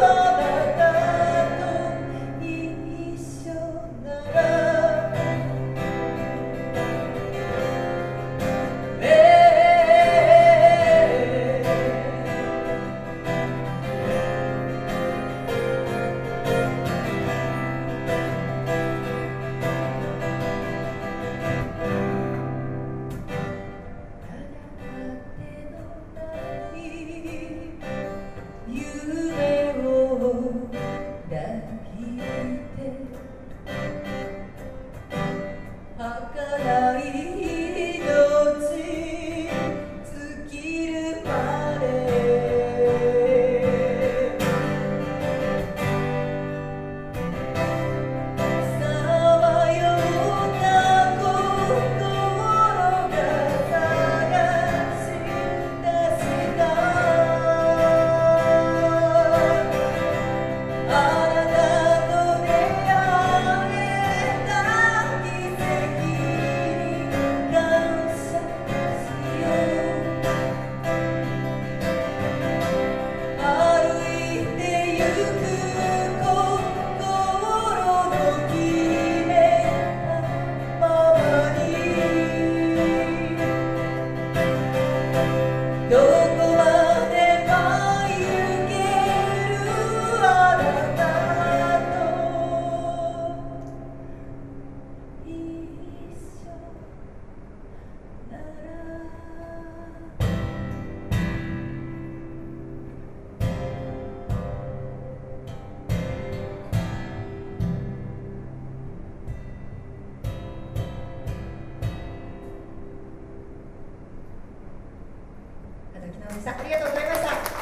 Lord. さんありがとうございました。